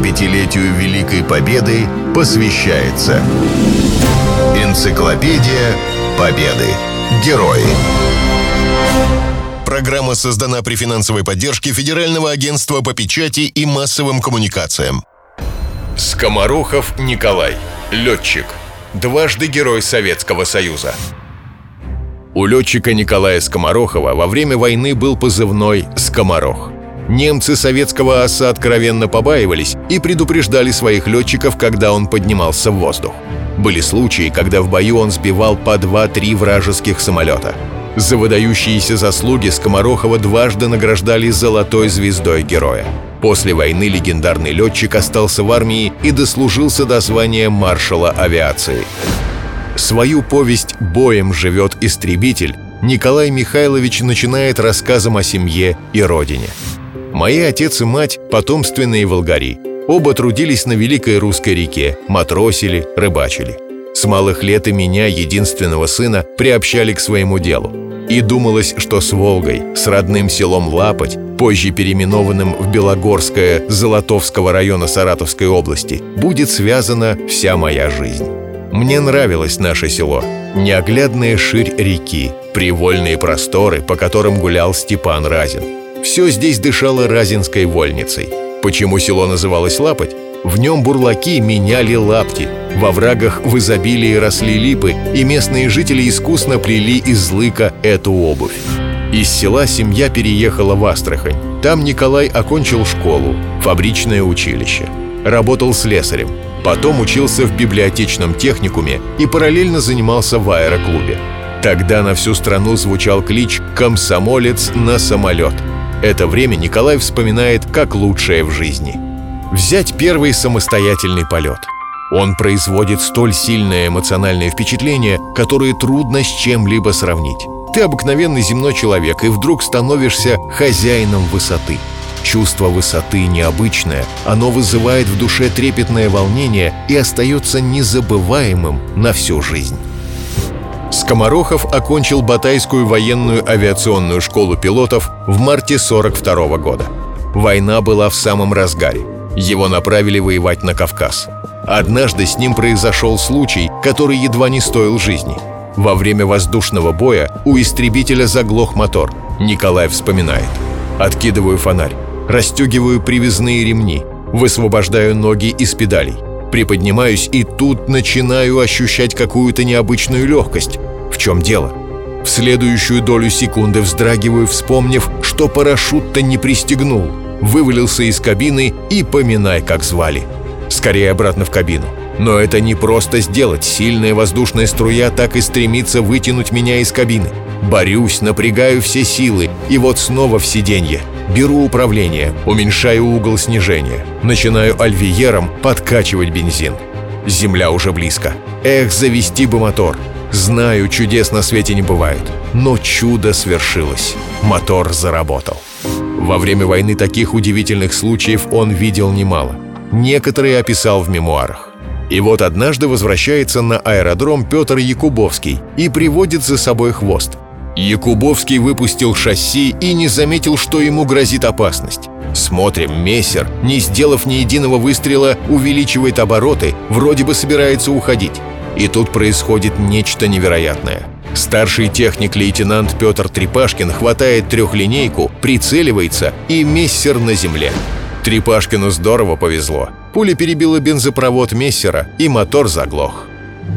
75-летию Великой Победы посвящается Энциклопедия Победы. Герои. Программа создана при финансовой поддержке Федерального агентства по печати и массовым коммуникациям. Скоморохов Николай. Летчик. Дважды Герой Советского Союза. У летчика Николая Скоморохова во время войны был позывной «Скоморох». Немцы советского аса откровенно побаивались и предупреждали своих летчиков, когда он поднимался в воздух. Были случаи, когда в бою он сбивал по 2-3 вражеских самолета. За выдающиеся заслуги Скоморохова дважды награждали золотой звездой героя. После войны легендарный летчик остался в армии и дослужился до звания маршала авиации. Свою повесть «Боем живет истребитель» Николай Михайлович начинает рассказом о семье и родине. Мои отец и мать – потомственные волгари. Оба трудились на Великой Русской реке, матросили, рыбачили. С малых лет и меня, единственного сына, приобщали к своему делу. И думалось, что с Волгой, с родным селом Лапоть, позже переименованным в Белогорское Золотовского района Саратовской области, будет связана вся моя жизнь. Мне нравилось наше село. Неоглядная ширь реки, привольные просторы, по которым гулял Степан Разин. Все здесь дышало разинской вольницей. Почему село называлось Лапоть? В нем бурлаки меняли лапти. Во врагах в изобилии росли липы, и местные жители искусно плели из лыка эту обувь. Из села семья переехала в Астрахань. Там Николай окончил школу, фабричное училище. Работал слесарем. Потом учился в библиотечном техникуме и параллельно занимался в аэроклубе. Тогда на всю страну звучал клич «Комсомолец на самолет». Это время Николай вспоминает как лучшее в жизни. Взять первый самостоятельный полет. Он производит столь сильное эмоциональное впечатление, которое трудно с чем-либо сравнить. Ты обыкновенный земной человек и вдруг становишься хозяином высоты – Чувство высоты необычное, оно вызывает в душе трепетное волнение и остается незабываемым на всю жизнь. Скоморохов окончил Батайскую военную авиационную школу пилотов в марте 42 года. Война была в самом разгаре. Его направили воевать на Кавказ. Однажды с ним произошел случай, который едва не стоил жизни. Во время воздушного боя у истребителя заглох мотор. Николай вспоминает. Откидываю фонарь расстегиваю привязные ремни, высвобождаю ноги из педалей. Приподнимаюсь и тут начинаю ощущать какую-то необычную легкость. Чем дело? В следующую долю секунды вздрагиваю, вспомнив, что парашют-то не пристегнул. Вывалился из кабины и поминай, как звали. Скорее обратно в кабину. Но это не просто сделать. Сильная воздушная струя так и стремится вытянуть меня из кабины. Борюсь, напрягаю все силы, и вот снова в сиденье. Беру управление, уменьшаю угол снижения. Начинаю альвиером подкачивать бензин. Земля уже близко. Эх, завести бы мотор. Знаю, чудес на свете не бывает. Но чудо свершилось. Мотор заработал. Во время войны таких удивительных случаев он видел немало. Некоторые описал в мемуарах. И вот однажды возвращается на аэродром Петр Якубовский и приводит за собой хвост. Якубовский выпустил шасси и не заметил, что ему грозит опасность. Смотрим, мессер, не сделав ни единого выстрела, увеличивает обороты, вроде бы собирается уходить. И тут происходит нечто невероятное. Старший техник-лейтенант Петр Трепашкин хватает трехлинейку, прицеливается, и мессер на земле. Трепашкину здорово повезло. Пуля перебила бензопровод мессера, и мотор заглох.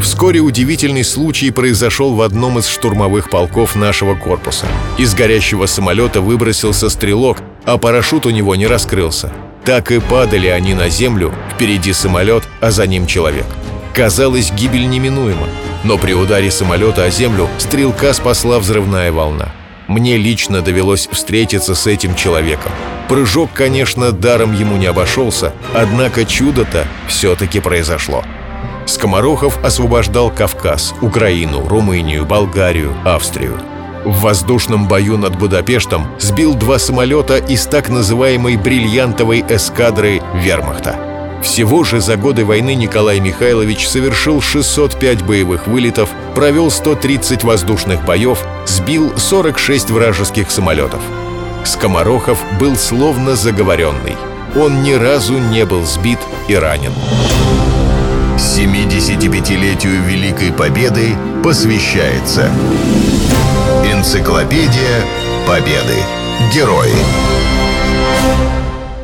Вскоре удивительный случай произошел в одном из штурмовых полков нашего корпуса. Из горящего самолета выбросился стрелок, а парашют у него не раскрылся. Так и падали они на землю, впереди самолет, а за ним человек. Казалось, гибель неминуема, но при ударе самолета о землю стрелка спасла взрывная волна. Мне лично довелось встретиться с этим человеком. Прыжок, конечно, даром ему не обошелся, однако чудо-то все-таки произошло. Скоморохов освобождал Кавказ, Украину, Румынию, Болгарию, Австрию. В воздушном бою над Будапештом сбил два самолета из так называемой бриллиантовой эскадры вермахта. Всего же за годы войны Николай Михайлович совершил 605 боевых вылетов, провел 130 воздушных боев, сбил 46 вражеских самолетов. Скоморохов был словно заговоренный – он ни разу не был сбит и ранен. 75-летию Великой Победы посвящается Энциклопедия Победы. Герои.